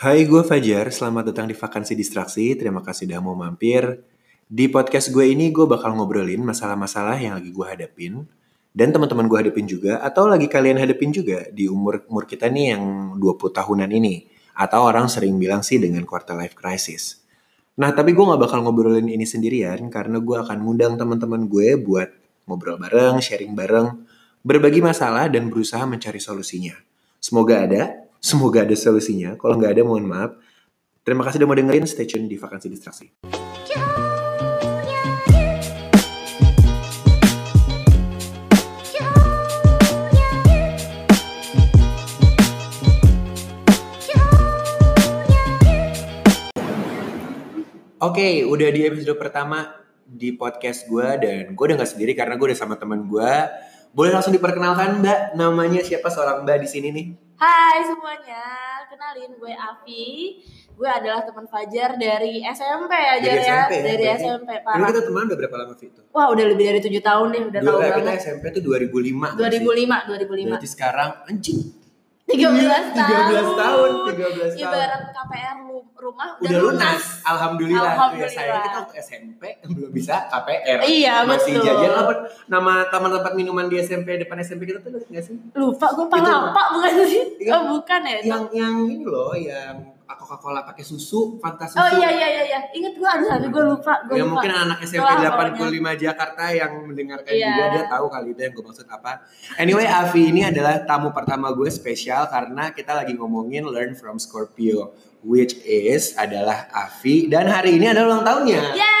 Hai, gue Fajar. Selamat datang di Vakansi Distraksi. Terima kasih udah mau mampir. Di podcast gue ini gue bakal ngobrolin masalah-masalah yang lagi gue hadapin. Dan teman-teman gue hadapin juga. Atau lagi kalian hadapin juga di umur-umur kita nih yang 20 tahunan ini. Atau orang sering bilang sih dengan quarter life crisis. Nah, tapi gue gak bakal ngobrolin ini sendirian. Karena gue akan ngundang teman-teman gue buat ngobrol bareng, sharing bareng. Berbagi masalah dan berusaha mencari solusinya. Semoga ada, semoga ada solusinya. Kalau nggak ada mohon maaf. Terima kasih udah mau dengerin. Stay tune di Vakansi Distraksi. Oke, udah di episode pertama di podcast gue dan gue udah nggak sendiri karena gue udah sama teman gue. Boleh langsung diperkenalkan Mbak, namanya siapa seorang Mbak di sini nih? Hai semuanya, kenalin gue Avi. Gue adalah teman Fajar dari SMP ya, Dari ya. SMP ya, Dari berarti. SMP, Dulu parah. kita teman udah berapa lama Vi itu? Wah, udah lebih dari tujuh tahun deh, udah Dulu tahu kita banget. SMP tuh 2005. nggak sih? 2005, 2005. Berarti sekarang anjing 13 13 tahun. tahun, 13 tahun. Ibarat KPR rumah udah, udah lunas. Alhamdulillah. tuh ya Alhamdulillah. saya kita waktu SMP belum bisa KPR. Iya, Masih betul. jajan apa nama taman tempat minuman di SMP depan SMP kita tuh nggak sih? Lupa gue palapa bukan sih? Iya. Oh, bukan ya? Yang yang ini loh, yang Coca-Cola pakai susu, Fanta susu. Oh iya iya iya iya. Ingat gue ada tapi gue lupa, gue Ya lupa. mungkin anak SMP Itulah 85 Jakarta yang mendengarkan Iya. juga dia tahu kali itu yang gue maksud apa. Anyway, Avi ini adalah tamu pertama gue spesial karena kita lagi ngomongin Learn from Scorpio which is adalah Avi dan hari ini adalah ulang tahunnya. Yeay!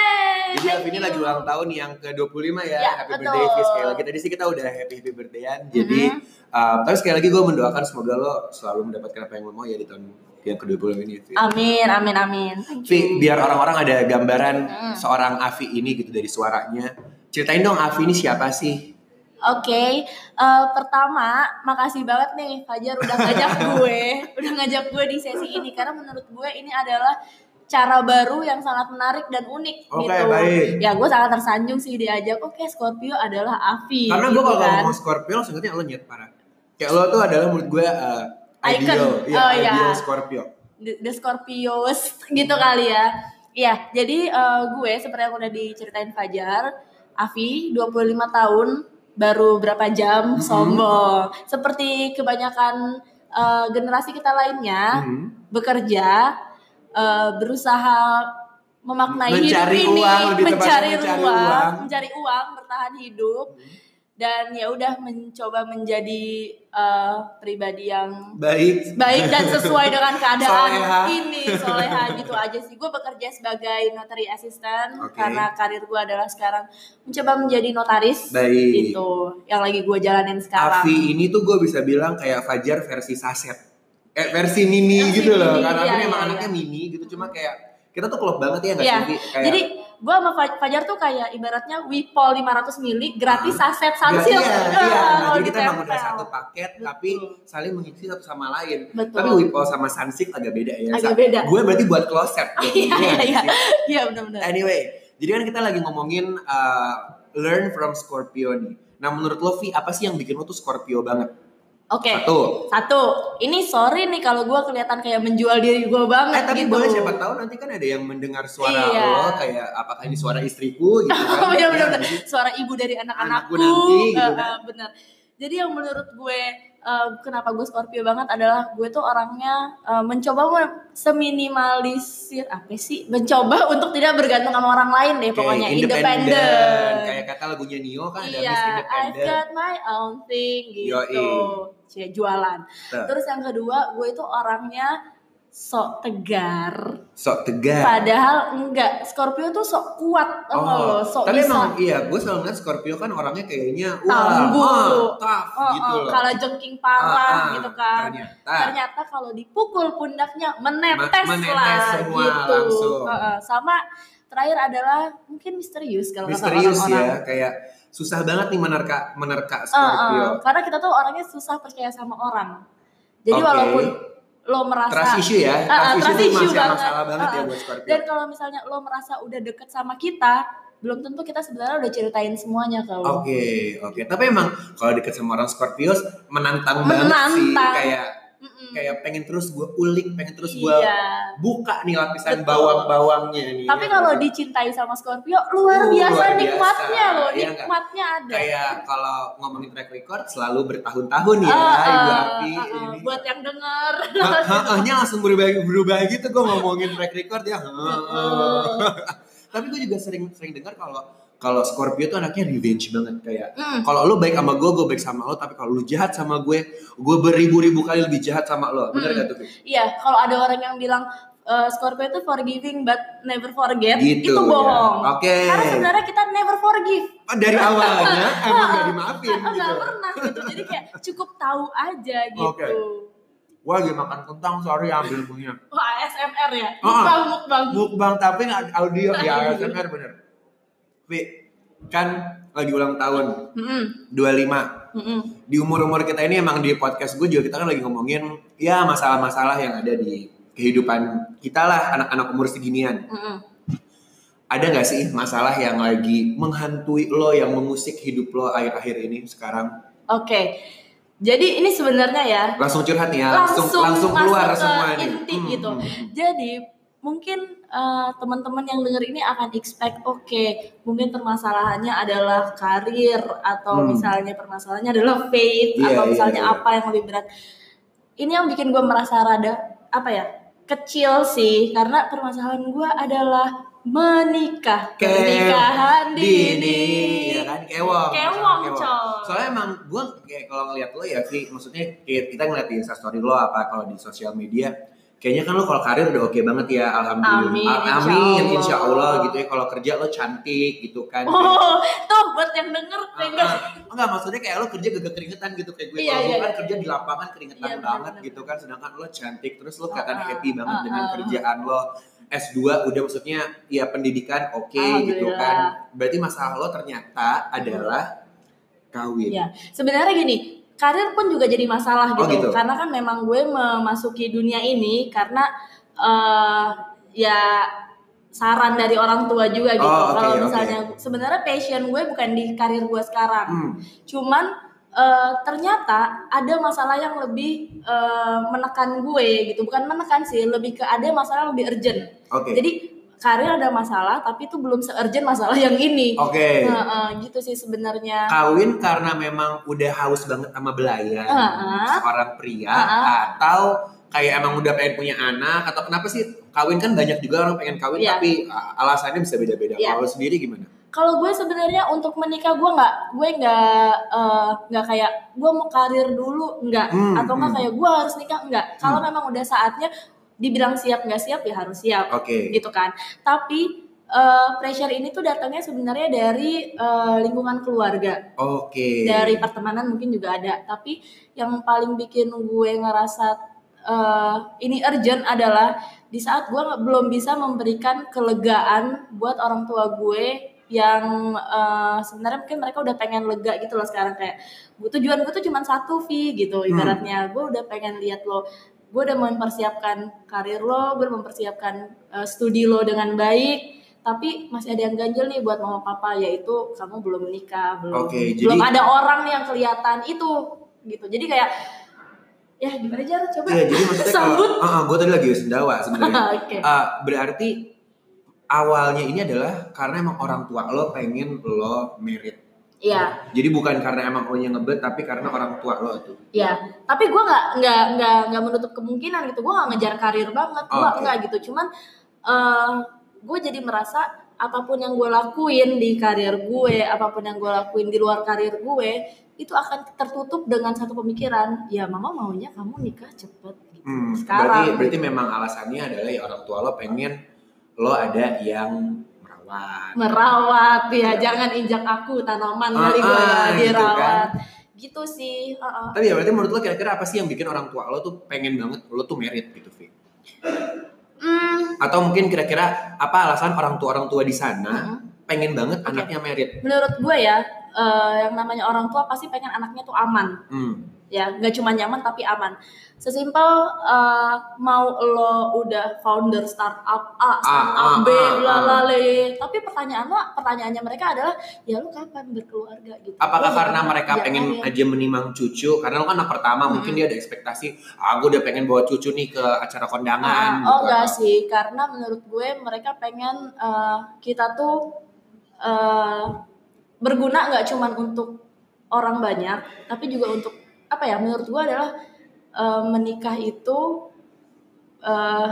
Jadi thank Avi ini you. lagi ulang tahun yang ke-25 ya. Ya, happy betul. birthday Avi sekali lagi. Tadi sih kita udah happy happy birthdayan. Jadi Mhm. uh, tapi sekali lagi gue mendoakan semoga lo selalu mendapatkan apa yang lo mau ya di tahun yang ke-25 ini. Vi. Amin amin amin. You. biar orang-orang ada gambaran Hmm. seorang Avi ini gitu dari suaranya. Ceritain dong Avi ini siapa sih? Oke, eh, pertama makasih banget nih Fajar udah ngajak gue, udah ngajak gue di sesi ini karena menurut gue ini adalah cara baru yang sangat menarik dan unik Oke, gitu. baik. Ya gue sangat tersanjung sih diajak. Oke, Scorpio adalah Avi. Karena gue gitu kalau kan. ngomong Scorpio langsung lo nyet parah. Kayak lo tuh adalah menurut gue uh, Icon. ideal, iya, Oh, iya. ideal Scorpio. the, the Scorpios gitu kali ya. Iya, jadi eh, gue seperti yang udah diceritain Fajar, Avi 25 tahun baru berapa jam Mhm. sombong. Seperti kebanyakan eh, generasi kita lainnya Mhm. bekerja eh, berusaha memaknai Mencari hidup ini, uang, tepatnya mencari, mencari uang, uang. mencari uang, bertahan hidup dan ya udah mencoba menjadi eh, pribadi yang Baik. baik dan sesuai dengan keadaan Soleha. ini soleha gitu aja sih gue bekerja sebagai notary assistant Oke. karena karir gue adalah sekarang mencoba menjadi notaris Baik. gitu yang lagi gue jalanin sekarang Avi ini tuh gue bisa bilang kayak Fajar versi saset. Eh versi mini Versi gitu loh. mini, Karena iya, Avi emang iya, anaknya iya. mini gitu. Cuma kayak kita tuh klop banget ya nggak Iya, sih? Kayak, jadi gue sama Fa- Fajar tuh kayak ibaratnya Wipol 500 mili gratis saset Sunsilk Iya, iya. Ah, Nah, jadi kita emang udah satu paket, Betul. tapi saling mengisi satu sama lain. Betul. Tapi Wipol sama Sunsilk agak beda ya. Agak Sa- beda. Gue berarti buat kloset. iya iya iya sih? iya benar-benar Anyway, jadi kan kita lagi ngomongin uh, learn from Scorpio nih. Nah menurut lo Vi, apa sih yang bikin lo tuh Scorpio banget? Oke Satu. satu ini sorry nih kalau gue kelihatan kayak menjual diri gue banget Eh tapi gitu boleh siapa tahu nanti kan ada yang mendengar suara Iya. lo kayak apakah ini suara istriku gitu kan? Oh iya Iya benar suara ibu dari Anakku anak-anakku. nanti, gitu Eh, kan. benar. Jadi yang menurut gue eh, kenapa gue Scorpio banget adalah gue tuh orangnya eh, mencoba me- seminimalisir apa sih? Mencoba untuk tidak bergantung sama orang lain deh Kayak pokoknya independen. Kayak kata lagunya Nio kan ada Iya, Miss I've Independent. got my own thing gitu. Yoi. Cie jualan. Tuh. Terus yang kedua, gue itu orangnya sok tegar. Sok tegar. Padahal enggak, Scorpio tuh sok kuat, lo? sok Oh, tapi bisa. emang iya, gue selalu ngeliat Scorpio kan orangnya kayaknya wah, Tangguh. ah, tough Oh, gitu oh, loh. kalau jengking parah Ah, ah, gitu kan. Ternyata. Ternyata kalau dipukul pundaknya menetes, menetes lah semua gitu. langsung. Heeh, sama terakhir adalah mungkin misterius kalau kata misterius orang-orang. ya, kayak susah banget nih menerka menerka Scorpio. uh, karena kita tuh orangnya susah percaya sama orang. Jadi Oke. walaupun lo merasa Trust issue ya, ah, trust issue trust issue masih banget. masalah banget Ah, ya buat Scorpio. dan kalau misalnya lo merasa udah deket sama kita, belum tentu kita sebenarnya udah ceritain semuanya ke lo. Oke, oke. Tapi emang kalau deket sama orang Scorpio menantang, banget sih Menantang. kayak. Kayak pengen terus gue ulik, pengen terus gue iya. buka nih lapisan bawang-bawangnya nih. Tapi ya kalau kan? dicintai sama Scorpio luar Uh, biasa luar biasa. nikmatnya loh, Iya nikmatnya ada. kayak kalau ngomongin track record selalu bertahun-tahun ya, Ibu ah, Api ah, ah. ini. buat yang denger. Heeh, langsung berubah berubah gitu gue ngomongin track record ya. heeh. Tapi gue juga sering sering dengar kalau kalau Scorpio tuh anaknya revenge banget kayak Hmm. kalau lu baik sama gue, gue baik sama lo. Tapi kalau lu jahat sama gue, gue beribu-ribu kali lebih jahat sama lo. Bener Hmm. gak tuh? Iya, kalau ada orang yang bilang eh, Scorpio itu forgiving but never forget, Gitu. itu bohong. ya. Oke. Karena sebenarnya kita never forgive. Oh, dari awalnya emang gak dimaafin Nggak gitu. pernah gitu. Jadi kayak cukup tahu aja gitu. Oke. Gue lagi makan kentang, sorry ambil punya. Wah, ASMR ya. Oh, ah. Mukbang, mukbang. Mukbang tapi nggak audio ya Iya. ASMR bener. Fi, kan lagi ulang tahun Mm-mm, 25 mm-mm. di umur-umur kita ini emang di podcast gue juga kita kan lagi ngomongin ya masalah-masalah yang ada di kehidupan kita lah anak-anak umur seginian. Mm-mm. Ada nggak sih masalah yang lagi menghantui lo yang mengusik hidup lo akhir-akhir ini sekarang? Oke. Jadi ini sebenarnya ya Langsung curhat nih ya, langsung Langsung langsung keluar ke semua nih. inti Hmm, gitu. hmm, hmm. Jadi mungkin eh, teman-teman yang denger ini akan expect oke mungkin permasalahannya adalah karir atau Hmm. misalnya permasalahannya adalah faith Iya, atau iya, misalnya iya. apa yang lebih berat. Ini yang bikin gue merasa rada apa ya kecil sih karena permasalahan gue adalah menikah Ke- pernikahan dini. dini ya kan kewong Kewong, Kewong. coy. soalnya emang gue kayak kalau ngeliat lo ya Vi maksudnya kayak kita ngeliat di instastory lo apa kalau di sosial media kayaknya kan lo kalau karir udah oke banget ya alhamdulillah Amin, A- insya amin Allah. insya Allah gitu ya kalau kerja lo cantik gitu kan Oh, tuh buat yang denger Ah, enggak ah. enggak maksudnya kayak lo kerja gak keringetan gitu kayak gue Iya, kalau iya, gue kan iya. kerja di lapangan keringetan Iya, banget benar, gitu kan sedangkan lo cantik terus lo kelihatan ah. happy banget Ah, dengan ah. kerjaan lo S2 udah maksudnya ya pendidikan oke gitu Alhamdulillah. kan berarti masalah lo ternyata adalah kawin Iya. Sebenarnya gini, karir pun juga jadi masalah Oh, gitu. gitu. Karena kan memang gue memasuki dunia ini karena eh ya saran dari orang tua juga gitu. Oh, oke, Kalau misalnya sebenarnya passion gue bukan di karir gue sekarang. Hmm. Cuman eh, ternyata ada masalah yang lebih eh, menekan gue gitu. Bukan menekan sih, lebih ke ada masalah yang lebih urgent. oke Jadi karir ada masalah tapi itu belum se-urgent masalah yang ini. oke Nah, eh, gitu sih sebenarnya. kawin karena memang udah haus banget sama belayan Ah. seorang pria Ah. atau kayak emang udah pengen punya anak atau kenapa sih kawin kan banyak juga orang pengen kawin Iya. tapi uh, alasannya bisa beda-beda Iya. kalau sendiri gimana Kalau gue sebenarnya untuk menikah gue nggak gue nggak eh, nggak kayak gue mau karir dulu nggak Hmm, atau nggak hmm. kayak gue harus nikah nggak. Kalau memang udah saatnya dibilang siap nggak siap ya harus siap oke gitu kan. Tapi eh, pressure ini tuh datangnya sebenarnya dari eh, lingkungan keluarga, oke dari pertemanan mungkin juga ada. Tapi yang paling bikin gue ngerasa eh, ini urgent adalah di saat gue belum bisa memberikan kelegaan buat orang tua gue yang eh, sebenarnya mungkin mereka udah pengen lega gitu loh sekarang kayak gue tujuan gue tuh cuma satu Vi gitu Hmm. ibaratnya gue udah pengen lihat lo gue udah mempersiapkan karir lo gue udah mempersiapkan eh, studi lo dengan baik. Tapi masih ada yang ganjel nih buat mama papa yaitu kamu belum menikah belum Oke, belum jadi- ada orang yang kelihatan itu gitu. Jadi kayak ya gimana Jar? Coba. Iya, jadi maksudnya sambut. kalau gue tadi lagi sendawa sebenarnya. oke. Uh, berarti awalnya ini adalah karena emang orang tua lo pengen lo merit. Iya, Jadi bukan karena emang lo yang ngebet, tapi karena orang tua lo tuh. iya. Tapi gue nggak nggak nggak nggak menutup kemungkinan gitu. Gue nggak ngejar karir banget. Gue Oke. nggak gitu. Cuman eh gue jadi merasa apa pun yang gue lakuin di karir gue, apa pun yang gue lakuin di luar karir gue, itu akan tertutup dengan satu pemikiran. Ya mama maunya kamu nikah cepet. Gitu. Hmm, Sekarang. berarti berarti memang alasannya adalah ya orang tua lo pengen lo ada yang merawat. Merawat ya, jangan injak aku tanaman Ah, kali gue ah, gitu dirawat. Gitu sih. uh-uh. Tapi ya berarti menurut lo kira-kira apa sih yang bikin orang tua lo tuh pengen banget lo tuh merit gitu, Vi? Hmm, Atau mungkin kira-kira apa alasan orang tua orang tua di sana Mm-mm. pengen banget Oke. anaknya merit? menurut gue ya eh, yang namanya orang tua pasti pengen anaknya tuh aman Hmm. Ya nggak cuma nyaman tapi aman sesimpel uh, mau lo udah founder startup A, startup A, B, A, A, lalale. Tapi pertanyaan lo, pertanyaannya mereka adalah, ya lo kapan berkeluarga gitu? Apakah Lo karena jangan- mereka jangan pengen yang- aja menimang cucu? Karena lo kan anak pertama, mungkin dia ada ekspektasi, ah gue udah pengen bawa cucu nih ke acara kondangan. Ah, oh gitu, enggak atau- sih, karena menurut gue mereka pengen eh, kita tuh eh, berguna nggak cuman untuk orang banyak, tapi juga untuk apa ya? Menurut gue adalah eh, menikah itu eh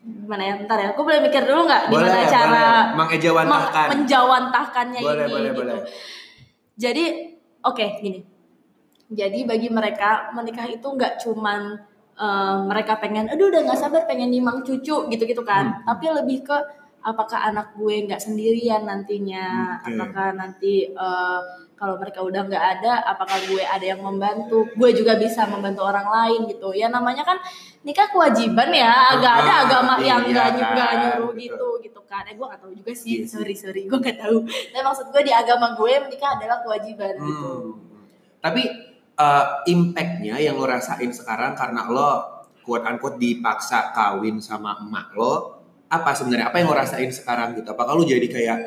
gimana ya? Ntar ya, gue boleh mikir dulu nggak Boleh, gimana cara. Mengejawantahkan. me- menjawantahkannya Boleh, ini boleh, gitu. boleh. Jadi oke gini. Jadi bagi mereka menikah itu nggak cuman eh, mereka pengen, aduh udah nggak sabar pengen nimang cucu gitu-gitu kan. Hmm. Tapi lebih ke apakah anak gue nggak sendirian nantinya, Oke. apakah nanti eh, kalau mereka udah nggak ada, apakah gue ada yang membantu, gue juga bisa membantu orang lain gitu. Ya namanya kan nikah kewajiban ya, agak ada agama yang iya nggak kan, nggak nyuruh gitu gitu kan. Eh gue nggak tahu juga sih, Iya sih. sorry sorry, gue nggak tahu. Tapi maksud gue di agama gue menikah adalah kewajiban gitu. Hmm. Tapi uh, impactnya yang lo rasain sekarang karena lo quote unquote dipaksa kawin sama emak lo, apa sebenarnya? Apa yang lo rasain sekarang gitu? Apakah lo jadi kayak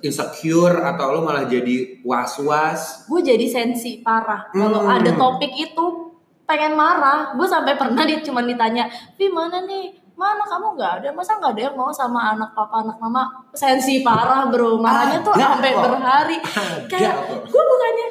insecure atau lo malah jadi was-was? gue jadi sensi parah. Kalau Hmm. ada topik itu pengen marah. Gue sampai pernah dia cuma ditanya Vi mana nih? Mana kamu? Nggak ada. Masa nggak ada yang mau sama anak papa anak mama? Sensi parah bro. Marahnya tuh Ada sampai berhari. Kayak gue bukannya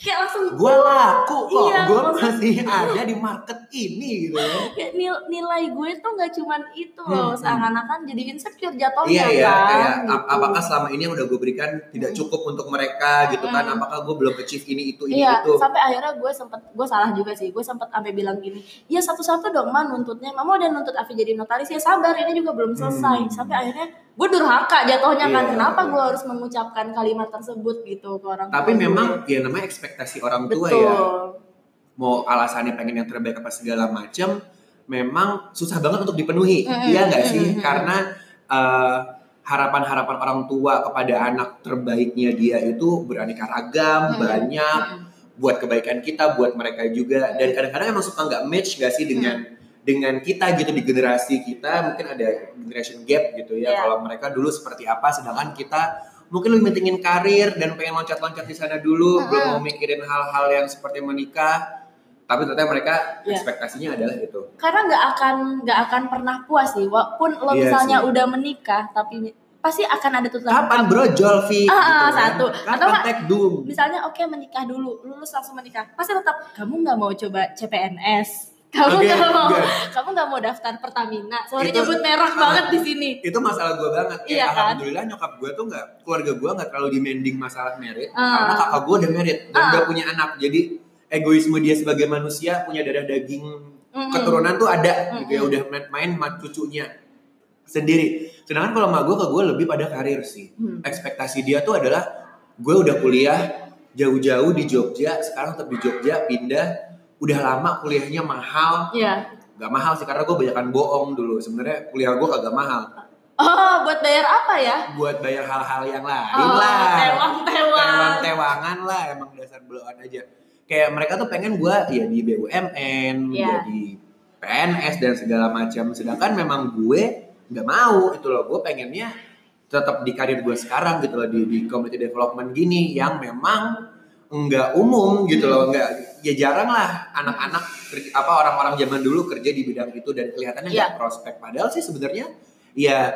kayak langsung Gue laku kok, Iya, gue masih ada di market ini gitu ya. kayak nil- nilai gue tuh nggak cuman itu Hmm, loh hmm. seakan-akan jadi insecure jatuhnya Iya ya, kan kayak gitu. ap- apakah selama ini yang udah gue berikan tidak cukup untuk mereka gitu kan? Mm. Apakah gue belum achieve ini itu ini Iya, itu? sampai akhirnya gue sempet, gue salah juga sih. Gue sempet sampai bilang gini, ya satu-satu dong man nuntutnya. Mama udah nuntut Afi jadi notaris ya sabar, ini juga belum selesai. Hmm. Sampai akhirnya gue durhaka jatuhnya kan. Iya. Kenapa gue harus mengucapkan kalimat tersebut gitu ke orang Tapi tua memang gue. ya namanya ekspektasi orang tua betul. ya. Mau alasannya pengen yang terbaik apa segala macam, memang susah banget untuk dipenuhi. Mm-mm, Iya nggak sih? mm-mm. Karena eh, harapan-harapan orang tua kepada anak terbaiknya dia itu beraneka ragam, Mm-mm. banyak Mm-mm. buat kebaikan kita, buat mereka juga. Dan kadang-kadang emang suka nggak match gak sih dengan dengan kita gitu di generasi kita mungkin ada generation gap gitu ya. Iya. Kalau mereka dulu seperti apa, sedangkan kita mungkin lebih mentingin karir dan pengen loncat-loncat di sana dulu, Mm-mm. belum mau mikirin hal-hal yang seperti menikah. Tapi ternyata mereka Iya. ekspektasinya adalah itu. Karena nggak akan nggak akan pernah puas sih. Walaupun lo Iya misalnya sih. udah menikah, tapi pasti akan ada tuntutan Kapan bro Jolvi? Ah, ah, gitu kan. satu. Kapan Atau tag misalnya oke menikah dulu lulus langsung menikah pasti tetap kamu nggak mau coba CPNS kamu Oke, nggak mau good. kamu nggak mau daftar Pertamina sorry Itu- nyebut merah ah. banget di sini itu masalah gue banget kayak Iya kan? alhamdulillah nyokap gue tuh nggak keluarga gue nggak terlalu demanding masalah merit Ah. karena kakak gue udah merit dan udah punya anak jadi egoisme dia sebagai manusia punya darah daging Mm-mm. keturunan tuh ada gitu ya udah main main sama cucunya sendiri sedangkan kalau emak gue ke gue lebih pada karir sih Hmm. ekspektasi dia tuh adalah gue udah kuliah jauh-jauh di Jogja sekarang tetap di Jogja pindah udah lama kuliahnya mahal. Iya. Gak mahal sih karena gue banyakan bohong dulu. Sebenarnya kuliah gue kagak mahal. Oh buat bayar apa ya? Buat bayar hal-hal yang lain oh, lah. tewang tewang tewang-tewangan lah emang dasar beloan aja. Kayak mereka tuh pengen gue ya di BUMN Iya. jadi PNS dan segala macam. Sedangkan memang gue nggak mau itu loh. Gue pengennya tetap di karir gue sekarang gitu loh di, di community development gini yang memang nggak umum gitu loh nggak ya jarang lah anak-anak apa orang-orang zaman dulu kerja di bidang itu dan kelihatannya nggak Iya. prospek padahal sih sebenarnya ya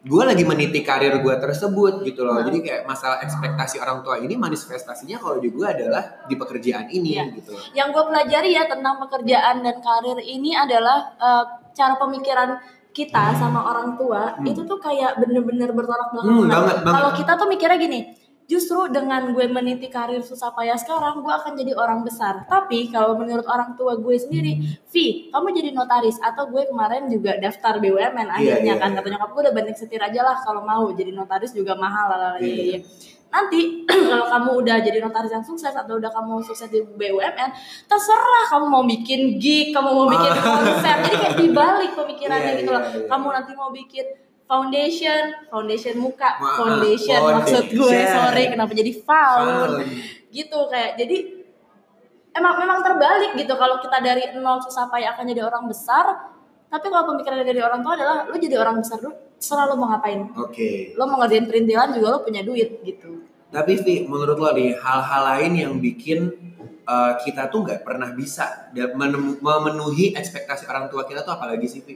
gue lagi meniti karir gue tersebut gitu loh Hmm. jadi kayak masalah ekspektasi orang tua ini manifestasinya kalau di gue adalah di pekerjaan ini Iya. gitu yang gue pelajari ya tentang pekerjaan dan karir ini adalah eh, cara pemikiran kita sama orang tua Hmm. itu tuh kayak bener-bener bertolak belakang. Hmm, banget, banget. Kalau kita tuh mikirnya gini, justru dengan gue meniti karir susah payah sekarang, gue akan jadi orang besar. Tapi kalau menurut orang tua gue sendiri, Vi, kamu jadi notaris atau gue kemarin juga daftar BUMN akhirnya iya, kan iya. kata nyokap gue udah banding setir aja lah kalau mau jadi notaris juga mahal lah Iya. nanti kalau kamu udah jadi notaris yang sukses atau udah kamu sukses di BUMN terserah kamu mau bikin gig kamu mau bikin Ah. konsep jadi kayak dibalik pemikirannya Iya, gitu loh iya, iya. kamu nanti mau bikin foundation foundation muka Ma- foundation maksud gue foundation. sorry kenapa jadi found Found. gitu kayak jadi emang memang terbalik gitu kalau kita dari nol susah payah akan jadi orang besar tapi kalau pemikiran dari orang tua adalah lu jadi orang besar dulu selalu mau ngapain Oke. lo mau ngerjain perintilan juga lo punya duit gitu Tapi Vi, menurut lo nih hal-hal lain yang bikin uh, kita tuh nggak pernah bisa memenuhi ekspektasi orang tua kita tuh apalagi sih Vi?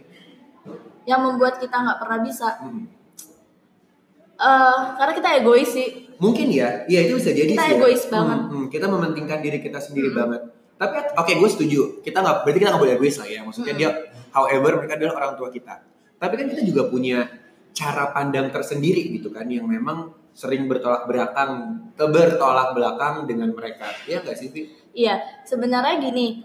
Yang membuat kita nggak pernah bisa Hmm. eh karena kita egois sih Mungkin ya, iya itu bisa jadi Kita sih. ya. egois banget. Hmm, hmm, kita mementingkan diri kita sendiri Hmm. banget. Tapi oke gue setuju. Kita nggak berarti kita nggak boleh egois lah ya. Maksudnya Hmm. dia, however mereka adalah orang tua kita. Tapi kan kita juga punya cara pandang tersendiri gitu kan yang memang sering bertolak belakang bertolak belakang dengan mereka. Iya nggak sih? Iya, sebenarnya gini,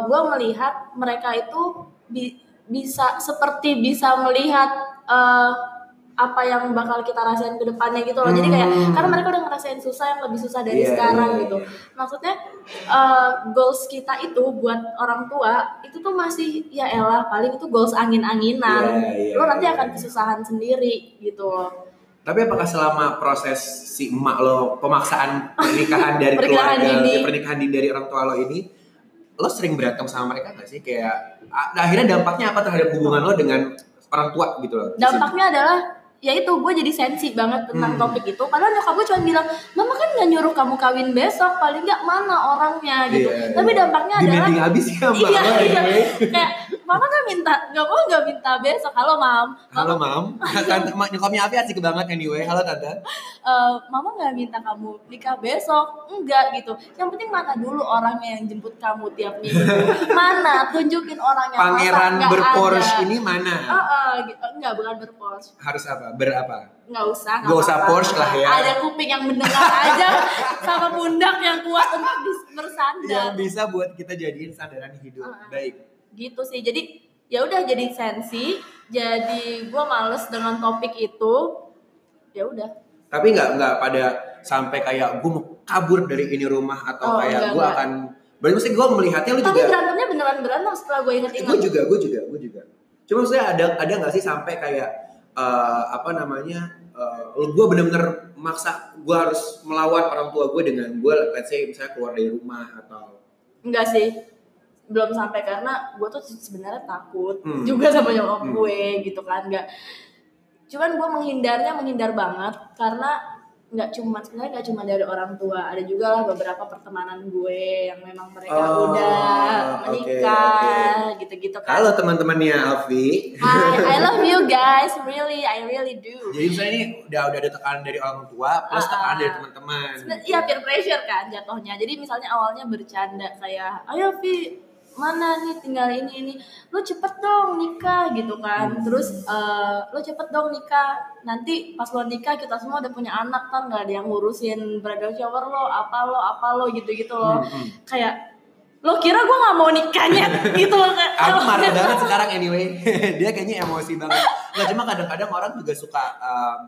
gue melihat mereka itu bi- bisa seperti bisa melihat eh, apa yang bakal kita rasain ke depannya gitu loh. Jadi kayak Hmm. karena mereka udah ngerasain susah yang lebih susah dari Iya, sekarang iya, gitu. iya. Maksudnya eh, goals kita itu buat orang tua itu tuh masih ya elah paling itu goals angin-anginan. Iya, iya, lo nanti iya. akan kesusahan sendiri gitu loh. Tapi apakah selama proses si emak lo pemaksaan pernikahan dari Pernikahan keluarga, dini. pernikahan dari orang tua lo ini, lo sering berantem sama mereka gak sih? Kayak a- akhirnya dampaknya apa terhadap hubungan lo dengan orang tua gitu loh? dampaknya adalah ya itu gue jadi sensi banget tentang Hmm. topik itu padahal nyokap gue cuma bilang mama kan nggak nyuruh kamu kawin besok paling nggak mana orangnya gitu Iya, tapi iya. dampaknya adalah Demanding abis ya iya iya anyway. kayak mama kan minta nggak mau nggak minta besok halo mam Halo mam, tante mak- nyokapnya Api asik banget anyway. Halo tante. Eh, mama nggak minta kamu nikah besok enggak gitu yang penting mana dulu orangnya yang jemput kamu tiap minggu mana tunjukin orangnya Pangeran nggak ada? ini mana? Ah, ah, gitu. enggak bukan berporsche Harus apa? Berapa? nggak usah Nggak usah. Porsche lah ya. ada kuping yang mendengar aja sama pundak yang kuat untuk bersandar Yang bisa buat kita jadiin sandaran hidup. Ah. Baik. Gitu sih jadi ya udah jadi sensi jadi gue males dengan topik itu ya udah Tapi nggak nggak pada sampai kayak gue mau kabur dari ini rumah atau Oh, kayak gue akan. Berarti maksudnya gue melihatnya lu tapi juga. berantemnya beneran berantem setelah gue inget-inget Gue juga, gue juga, gue juga. Cuma maksudnya ada ada nggak sih sampai kayak eh, apa namanya? gue bener-bener maksa gue harus melawan orang tua gue dengan gue let's say misalnya keluar dari rumah atau enggak sih belum sampai karena gue tuh sebenarnya takut Hmm. juga sama nyokap Hmm. gue gitu kan enggak cuman gue menghindarnya menghindar banget karena nggak cuma sebenarnya nggak cuma dari orang tua ada juga lah beberapa pertemanan gue yang memang mereka Oh, udah menikah gitu-gitu kan halo teman-temannya Alfi. Hi, I love you guys really I really do Jadi misalnya ini udah udah ada tekanan dari orang tua plus Ah, tekanan dari teman-teman. Iya peer pressure kan jatuhnya. Jadi misalnya awalnya bercanda kayak, ayo Vi mana nih tinggal ini ini, lu cepet dong nikah gitu kan. Terus eh, lu cepet dong nikah. Nanti pas lo nikah kita semua udah punya anak kan nggak ada yang ngurusin bridal shower lo, apa lo, apa lo gitu gitu loh. Hmm, hmm. Kayak lo kira gue nggak mau nikahnya gitu loh kan? Aku marah banget sekarang anyway. Dia kayaknya emosi banget. Nggak cuma kadang-kadang orang juga suka um,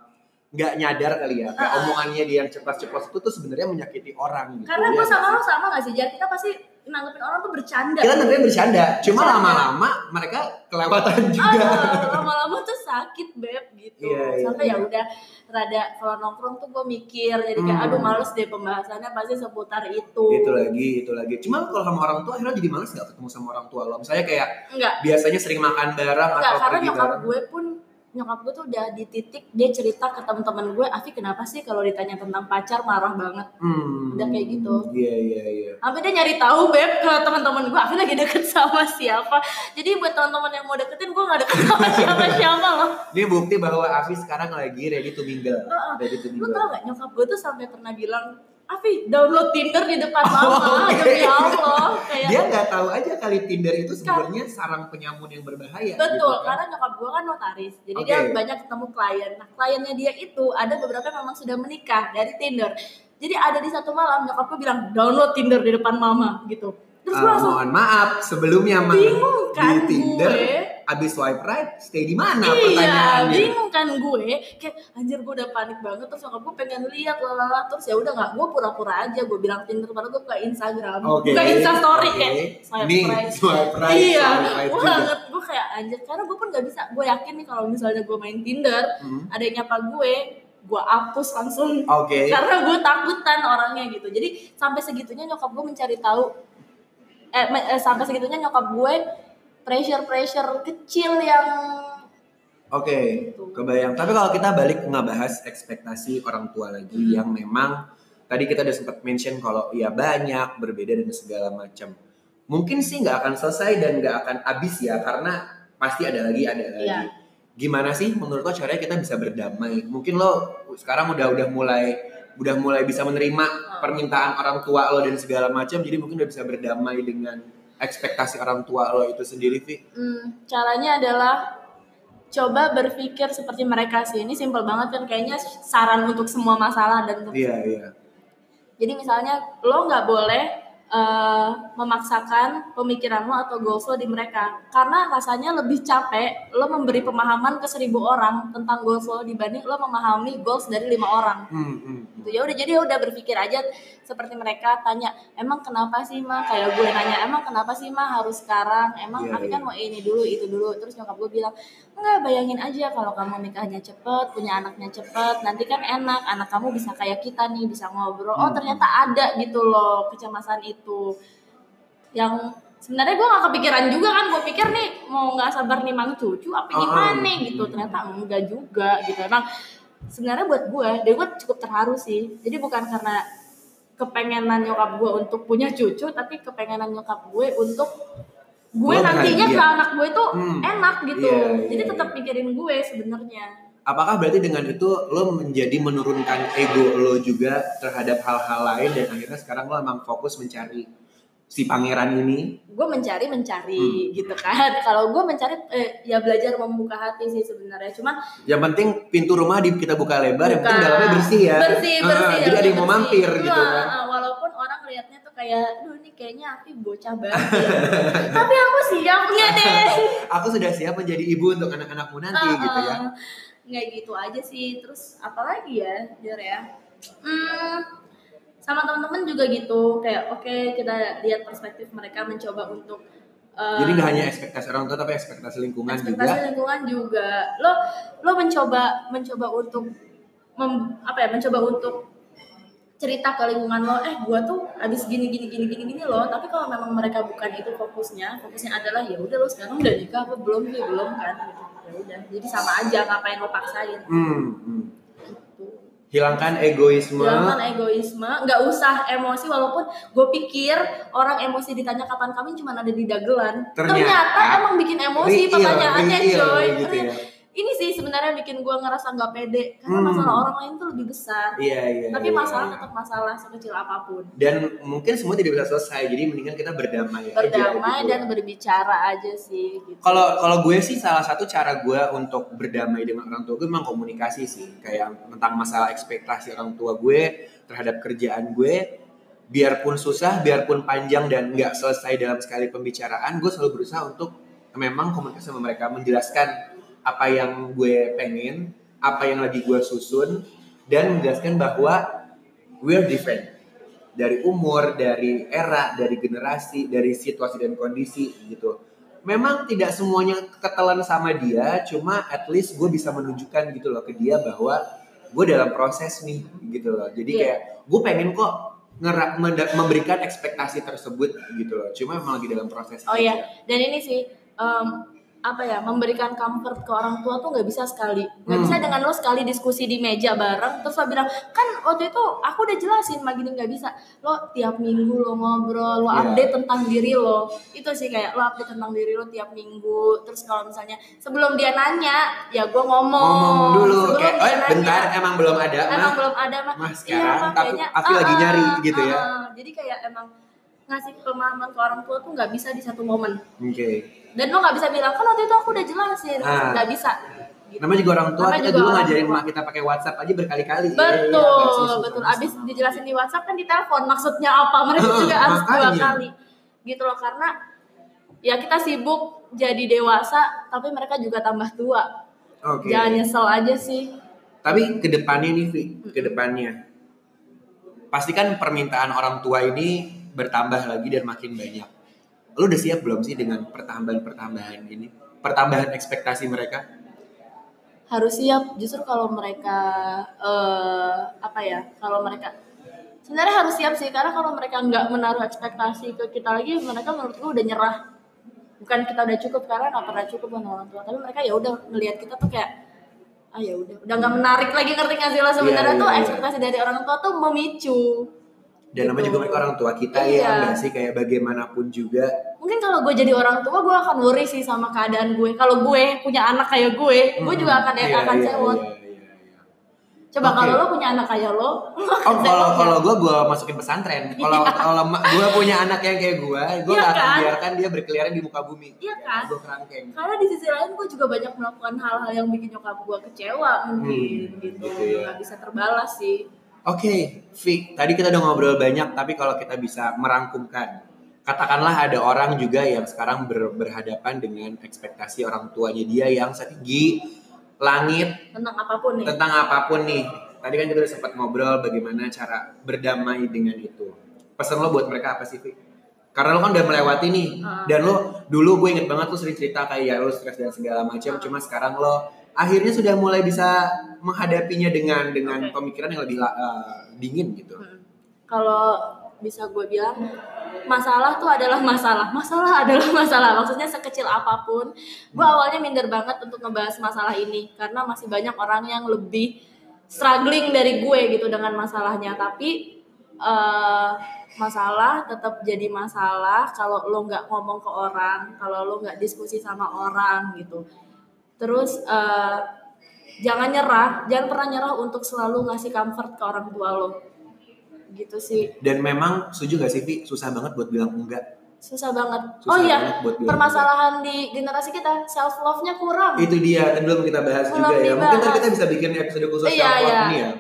nggak nyadar kali ya. Kayak omongannya dia yang ceplos-ceplos itu tuh sebenarnya menyakiti orang gitu. Karena ya gue sama lo sama gak sih? Jadi kita pasti nanggepin orang tuh bercanda. Kita nantinya bercanda. Cuma lama-lama mereka kelewatan juga. Ah, lama-lama tuh sakit beb gitu Iya, iya, sampai iya. ya udah rada kalau nongkrong tuh gue mikir jadi kayak Hmm. aduh males deh pembahasannya pasti seputar itu itu lagi, itu lagi. Cuma kalau sama orang tua akhirnya jadi males nggak ketemu sama orang tua lo. Misalnya kayak enggak biasanya sering makan bareng enggak atau karena nyokap gue pun nyokap gue tuh udah di titik dia cerita ke teman-teman gue Afi kenapa sih kalau ditanya tentang pacar marah banget Hmm. Udah kayak gitu. Iya, iya, iya. sampai dia nyari tahu beb ke teman-teman gue Afi lagi deket sama siapa jadi buat teman-teman yang mau deketin gue nggak deket sama siapa-siapa loh Ini bukti bahwa Afi sekarang lagi ready to mingle. Heeh. Ready to Lu mingle. tau gak nyokap gue tuh sampai pernah bilang Afi download Tinder di depan Oh, mama oke. demi Allah kayak Dia nggak tahu aja kali Tinder itu sebenarnya sarang penyamun yang berbahaya. betul gitu kan. karena nyokap gue kan notaris jadi Oke. dia banyak ketemu klien nah kliennya dia itu ada beberapa yang memang sudah menikah dari Tinder jadi ada di satu malam nyokap gue bilang download Tinder di depan mama gitu terus gue Ah, langsung mohon maaf sebelumnya mah bingung kan di Tinder gue abis swipe right stay di mana iya pertanyaannya? bingung kan gue kayak anjir gue udah panik banget terus nyokap gue pengen lihat lalala terus ya udah nggak gue pura-pura aja gue bilang Tinder padahal gue ke Instagram Oke. ke Instastory oke. kayak swipe Nih, right swipe right, iya gue banget gue kayak anjir karena gue pun gak bisa gue yakin nih kalau misalnya gue main Tinder Hmm. ada yang nyapa gue gue hapus langsung Oke. karena gue takutan orangnya gitu jadi sampai segitunya nyokap gue mencari tahu eh, eh, sampai segitunya nyokap gue pressure pressure kecil yang Oke, Gitu. kebayang. Tapi kalau kita balik ngebahas ekspektasi orang tua lagi Hmm. yang memang tadi kita udah sempat mention kalau ya banyak, berbeda dan segala macam. Mungkin sih nggak akan selesai dan nggak akan habis ya karena pasti ada lagi, ada lagi. Iya. Gimana sih menurut lo caranya kita bisa berdamai? Mungkin lo sekarang udah udah mulai udah mulai bisa menerima Hmm. permintaan orang tua lo dan segala macam, jadi mungkin udah bisa berdamai dengan ekspektasi orang tua lo itu sendiri, Vi. hmm, caranya adalah coba berpikir seperti mereka sih ini simple banget kan kayaknya saran untuk semua masalah dan untuk Iya, iya. Jadi misalnya lo nggak boleh eh, memaksakan pemikiran lo atau goals lo di mereka. Karena rasanya lebih capek lo memberi pemahaman ke seribu orang tentang goals lo dibanding lo memahami goals dari lima orang. Hmm, hmm. gitu. Ya udah jadi udah berpikir aja seperti mereka tanya emang kenapa sih mah kayak gue nanya emang kenapa sih mah harus sekarang? Emang tapi iya. kan mau ini dulu itu dulu. Terus nyokap gue bilang enggak bayangin aja kalau kamu nikahnya cepet punya anaknya cepet nanti kan enak anak kamu bisa kayak kita nih bisa ngobrol. Oh Hmm. ternyata ada gitu loh kecemasan itu yang sebenarnya gue gak kepikiran juga kan gue pikir nih mau nggak sabar nimang cucu apa Oh, gimana oh. gitu. Ternyata enggak juga gitu. Emang sebenarnya buat gue dia gue cukup terharu sih. Jadi bukan karena kepengenan nyokap gue untuk punya cucu tapi kepengenan nyokap gue untuk gue nantinya ke anak gue tuh Hmm. enak gitu. Iya, iya, jadi iya. tetap mikirin gue sebenarnya Apakah berarti dengan itu lo menjadi menurunkan ego lo juga terhadap hal-hal lain dan akhirnya sekarang lo emang fokus mencari si pangeran ini? gue mencari mencari Hmm. gitu kan kalau gue mencari eh, ya belajar membuka hati sih sebenarnya cuman Yang penting pintu rumah di kita buka lebar, yang penting Buka. dalamnya bersih ya. bersih Ah, bersih jadi ada yang mau mampir gitu kan. ah, walaupun orang liatnya tuh kayak duh ini kayaknya Afi bocah banget ya. tapi aku siapnya deh Aku sudah siap menjadi ibu untuk anak-anakmu nanti Ah, gitu ya. Nggak gitu aja sih. Terus apalagi ya Jor ya. Hmm, sama teman-teman juga gitu. Kayak oke kita lihat perspektif mereka mencoba untuk eh, Jadi nggak hanya ekspektasi orang tua tapi ekspektasi lingkungan ekspektasi juga. lingkungan juga. Lo lo mencoba mencoba untuk mem- apa ya mencoba untuk cerita ke lingkungan lo eh gua tuh abis gini gini gini gini gini loh. Tapi kalau memang mereka bukan itu fokusnya fokusnya adalah ya udah lo sekarang udah nikah apa belum sih? Belum kan gitu ya udah jadi sama aja ngapain lo paksain Hmm, hmm. gitu Hilangkan egoisme. Jangan egoisme, nggak usah emosi walaupun gue pikir orang emosi ditanya kapan kawin cuma ada di dagelan. Ternyata emang bikin emosi pertanyaannya coy. gitu ya. Ini sih sebenarnya bikin gue ngerasa nggak pede karena Hmm. masalah orang lain tuh lebih besar. Iya, iya. Tapi iya, masalah iya. tetap masalah sekecil apa pun. dan mungkin semua tidak bisa selesai jadi mendingan kita berdamai, aja Berdamai gitu. dan berbicara aja sih. Gitu. kalau kalau gue sih salah satu cara gue untuk berdamai dengan orang tua gue memang komunikasi sih kayak tentang masalah ekspektasi orang tua gue terhadap kerjaan gue biarpun susah biarpun panjang dan nggak selesai dalam sekali pembicaraan gue selalu berusaha untuk memang komunikasi sama mereka menjelaskan apa yang gue pengen apa yang lagi gue susun dan menjelaskan bahwa we're different dari umur, dari era, dari generasi, dari situasi dan kondisi gitu. Memang tidak semuanya ketelan sama dia, cuma at least gue bisa menunjukkan gitu loh ke dia bahwa gue dalam proses nih gitu loh. Jadi Iya. kayak gue pengen kok memberikan ekspektasi tersebut gitu loh. Cuma emang lagi dalam proses. Oh iya, dan ini sih em, apa ya memberikan comfort ke orang tua tuh nggak bisa sekali, nggak Hmm. bisa dengan lo sekali diskusi di meja bareng terus lo bilang kan waktu itu aku udah jelasin mah gini nggak bisa, lo tiap minggu lo ngobrol, lo Iya. update tentang diri lo, itu sih kayak lo update tentang diri lo tiap minggu, terus kalau misalnya sebelum dia nanya ya gue ngomong, Ngomong dulu Sebelum kayak, oh nanya, bentar emang belum ada emang mah. belum ada mah, Mah Iya, sekarang, Mah, tapi kayaknya, Afi lagi ah, nyari ah, gitu ya. ah. jadi kayak emang ngasih pemahaman ke orang tua tuh nggak bisa di satu momen Oke. Dan lo nggak bisa bilang kan waktu itu aku udah jelasin Ah. nggak bisa gitu. Namanya juga orang tua, Namanya kita juga dulu ngajarin tua. mak kita pakai WhatsApp aja berkali-kali. Iya, betul sih, susah betul abis dijelasin di WhatsApp kan di telepon maksudnya apa mereka juga harus dua kali gitu loh karena ya kita sibuk jadi dewasa tapi mereka juga tambah tua Oke. jangan nyesel aja sih Tapi ke depannya nih, Vi, ke depannya. Pastikan permintaan orang tua ini bertambah lagi dan makin banyak. Lu udah siap belum sih dengan pertambahan-pertambahan ini? Pertambahan ekspektasi mereka? harus siap. Justru kalau mereka eh, apa ya kalau mereka sebenarnya harus siap sih. Karena kalau mereka nggak menaruh ekspektasi ke kita lagi mereka menurut gue udah nyerah. Bukan kita udah cukup karena nggak pernah cukup sama orang tua. Tapi mereka ya udah ngelihat kita tuh kayak ah ya udah. Udah nggak menarik lagi ngerti nggak sih lo? Sebenarnya Iya, tuh iya, iya. ekspektasi dari orang tua tuh memicu Dan namanya Gitu. juga mereka orang tua kita Iya. ya, enggak sih kayak bagaimanapun juga. mungkin kalau gue jadi orang tua gue akan worry sih sama keadaan gue kalau gue punya anak kayak gue gue juga akan Iya, akan iya, sewot iya, iya, iya. coba Oke. kalau lo punya anak kayak lo Oh kalau kalau gue gue masukin pesantren. Kalau kalau gue punya anak yang kayak gue, gue Iya gak akan kan? biarkan dia berkeliaran di muka bumi. Iya kan? Gue kerangkeng. karena di sisi lain gue juga banyak melakukan hal-hal yang bikin nyokap gue kecewa mungkin Hmm, gitu gitu ya. nggak bisa terbalas sih Oke, Vi, tadi kita udah ngobrol banyak, tapi kalau kita bisa merangkumkan, katakanlah ada orang juga yang sekarang ber- berhadapan dengan ekspektasi orang tuanya dia yang setinggi langit tentang apa pun nih tentang apa pun nih. Tadi kan kita udah sempat ngobrol bagaimana cara berdamai dengan itu. Pesan lo buat mereka apa sih, Vi? Karena lo kan udah melewati nih, Ah. dan lo dulu gue inget banget lo sering cerita kayak ya lo stres dan segala macam. Cuma sekarang lo akhirnya sudah mulai bisa menghadapinya dengan dengan Oke. pemikiran yang lebih eh, dingin gitu. Hmm. kalau bisa gue bilang masalah tuh adalah masalah masalah adalah masalah maksudnya sekecil apa pun gue awalnya minder banget untuk ngebahas masalah ini karena masih banyak orang yang lebih struggling dari gue gitu dengan masalahnya tapi eh, masalah tetap jadi masalah kalau lo nggak ngomong ke orang kalau lo nggak diskusi sama orang gitu terus eh, jangan nyerah jangan pernah nyerah untuk selalu ngasih comfort ke orang tua lo gitu sih Dan memang setuju gak sih, Vi? Susah banget buat bilang enggak. Susah banget Susah oh iya permasalahan di generasi kita self love nya kurang Itu dia, dan belum kita bahas Belum juga ya. Mungkin ntar dibahas. kita bisa bikin episode khusus iya self love iya ini ya.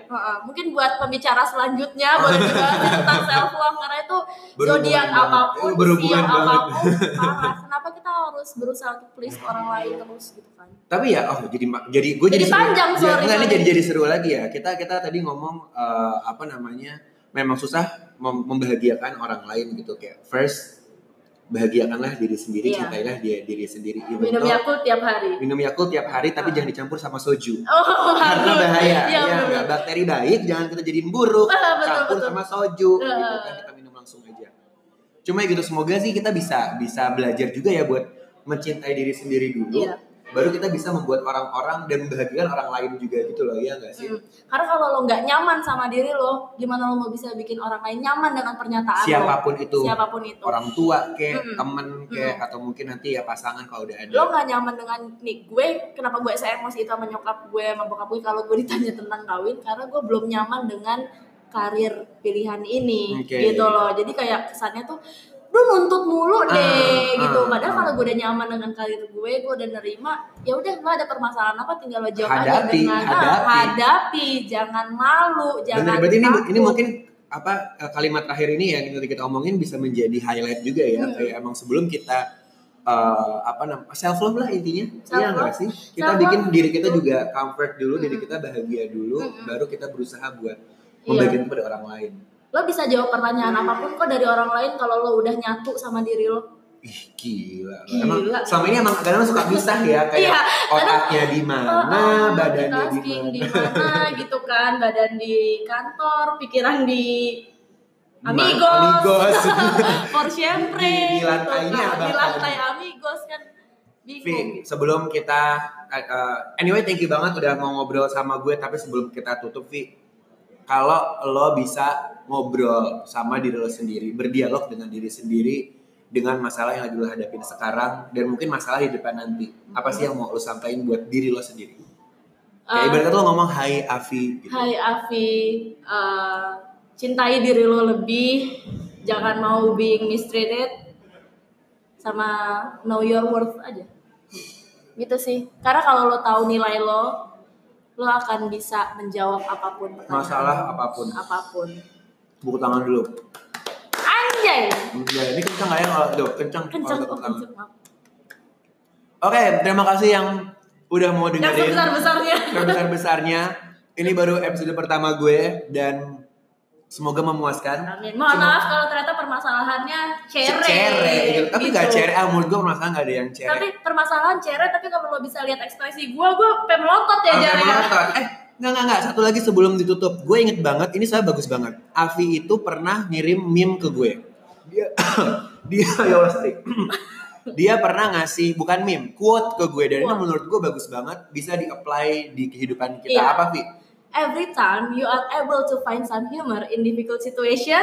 Mungkin buat pembicara selanjutnya boleh juga tentang self love karena itu zodiak apa pun Eh, berhubungan banget. apa pun parah kenapa kita harus berusaha untuk please orang lain terus gitu kan Tapi ya, oh jadi jadi gue jadi, Jadi panjang, seru. sorry, Enggak, ini jadi jadi seru lagi ya. Kita kita tadi ngomong eh, apa namanya? Memang susah mem- membahagiakan orang lain gitu kayak first bahagiakanlah diri sendiri, Iya. cintailah dia diri sendiri. Even minum yakult tiap hari minum Yakult tiap hari tapi jangan dicampur sama soju. oh Karena bahaya. iya ya, nggak? bakteri baik jangan kita jadiin buruk. Ah, betul, campur betul. sama soju Ah. gitu kan kita minum langsung aja. Cuma ya gitu semoga sih kita bisa bisa belajar juga ya buat mencintai diri sendiri dulu. Iya. Baru kita bisa membuat orang-orang dan membahagiakan orang lain juga gitu loh ya nggak sih? Hmm. Karena kalau lo nggak nyaman sama diri lo, gimana lo mau bisa bikin orang lain nyaman dengan pernyataan lo? Siapa pun itu, Siapa pun itu. orang tua kayak Mm-mm. temen kayak atau mungkin nanti ya pasangan kalau udah ada. Lo nggak nyaman dengan nih gue, kenapa gue seemosi itu sama nyokap gue, sama bokap gue kalau gue ditanya tentang kawin, karena gue belum nyaman dengan karir pilihan ini, Oke. gitu loh. Jadi kayak kesannya tuh lu nuntut mulu deh Ah, gitu. ah, Padahal ah. kalau gue udah nyaman dengan karir gue, gue udah nerima, ya udah nggak ada permasalahan apa, tinggal lo jawab aja Hadapi, dengan ah, hadapi. hadapi, jangan malu, jangan Bener, berarti ini takut. ini mungkin apa eh, kalimat terakhir ini yang nanti kita omongin bisa menjadi highlight juga ya Hmm. kayak emang sebelum kita eh, apa namanya self love lah intinya Self iya nggak sih kita Self bikin diri kita juga comfort dulu diri Hmm. kita bahagia dulu Hmm. baru kita berusaha buat Iya. membagikan kepada orang lain lo bisa jawab pertanyaan apa pun kok dari orang lain kalau lo udah nyatu sama diri lo ih gila, Gila. emang selama ini emang kadang suka pisah ya kayak Iya, otaknya di mana badannya di mana gitu kan badan di kantor pikiran di amigos, amigos. for siempre Di- di lantainya gitu kan. di lantai amigos kan bingung sebelum kita uh, anyway thank you banget udah mau ngobrol sama gue tapi sebelum kita tutup Vi kalau lo bisa ngobrol sama diri lo sendiri berdialog dengan diri sendiri dengan masalah yang lagi lo hadapin sekarang dan mungkin masalah di depan nanti. Apa sih yang mau lo sampaikan buat diri lo sendiri? Kayak Eh, ibaratnya lo ngomong Hai Avi gitu. Hai Avi eh, cintai diri lo lebih. Jangan mau being mistreated. Sama know your worth aja. Gitu sih. Karena kalau lo tahu nilai lo lo akan bisa menjawab apa pun pertanyaan masalah apa pun. Apa pun. Buku tangan dulu. Anjay. Ya ini kencang nggak ya kalau kencang kenceng. Kalau oh, maaf. oke terima kasih yang udah mau yang dengerin. sebesar besarnya sebesar besarnya ini baru episode pertama gue dan semoga memuaskan Amin. mohon Cuma- maaf kalau ternyata permasalahannya cere cere gitu. tapi gitu. nggak cere ah menurut gue permasalahan nggak ada yang cere tapi permasalahan cere tapi kalau lo bisa lihat ekspresi gue gue pengen melotot ya Sampai jare melotot. eh Nggak, nggak, nggak. Satu lagi sebelum ditutup. Gue inget banget, ini saya bagus banget. Avi itu pernah ngirim meme ke gue. Dia, dia, ya Allah, sorry. dia pernah ngasih, bukan meme, quote ke gue. Dan ini menurut gue bagus banget. Bisa di-apply di kehidupan kita. Iya. Apa, Vi? Every time you are able to find some humor in difficult situation,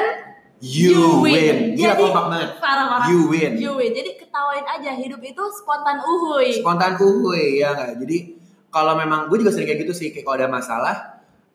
You, win. Gila, Jadi kompak banget. parah-parah. You win. You win. Jadi ketawain aja hidup itu spontan uhuy. Spontan uhuy, ya nggak? Jadi kalau memang, gue juga sering kayak gitu sih. Kayak kalau ada masalah,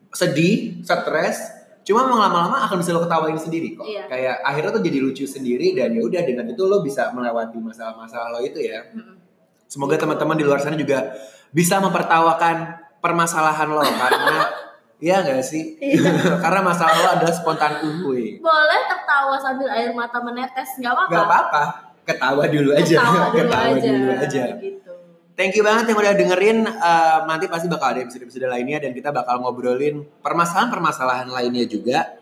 sedih, stres, cuma mau lama-lama akan bisa lo ketawain sendiri kok. Iya. Kayak akhirnya tuh jadi lucu sendiri dan ya udah dengan itu lo bisa melewati masalah-masalah lo itu ya. Mm-mm. Semoga teman-teman di luar sana juga bisa mempertawakan permasalahan lo karena Iya gak sih? Iya. karena masalah lo adalah spontan uhuy. Boleh tertawa sambil air mata menetes, nggak apa-apa. Gak apa-apa, ketawa dulu aja. Ketawa dulu Ketawa aja. dulu aja. Gitu. Thank you banget yang udah dengerin. Eh, nanti pasti bakal ada episode-episode lainnya dan kita bakal ngobrolin permasalahan-permasalahan lainnya juga.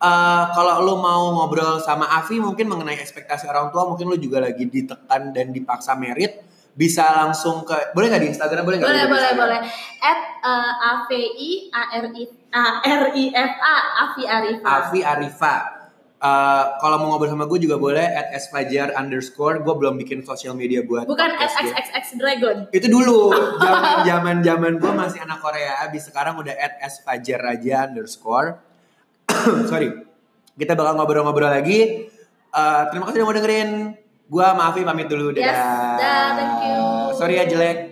Eh, kalau lu mau ngobrol sama Avi mungkin mengenai ekspektasi orang tua, mungkin lu juga lagi ditekan dan dipaksa merit, bisa langsung ke boleh nggak di Instagram boleh nggak? Boleh, boleh, boleh. At uh, A V I A R I A R I F A Avi Arifa. Avi Arifa. Eh, kalau mau ngobrol sama gue juga boleh at sfajar underscore. Gue belum bikin sosial media buat Bukan at podcast gue. XXX Dragon. itu dulu zaman zaman zaman gue masih anak Korea abis sekarang udah at s fajar aja underscore sorry kita bakal ngobrol-ngobrol lagi Eh, terima kasih udah mau dengerin gue maafi pamit dulu dadah Yes, dah, thank you. sorry ya jelek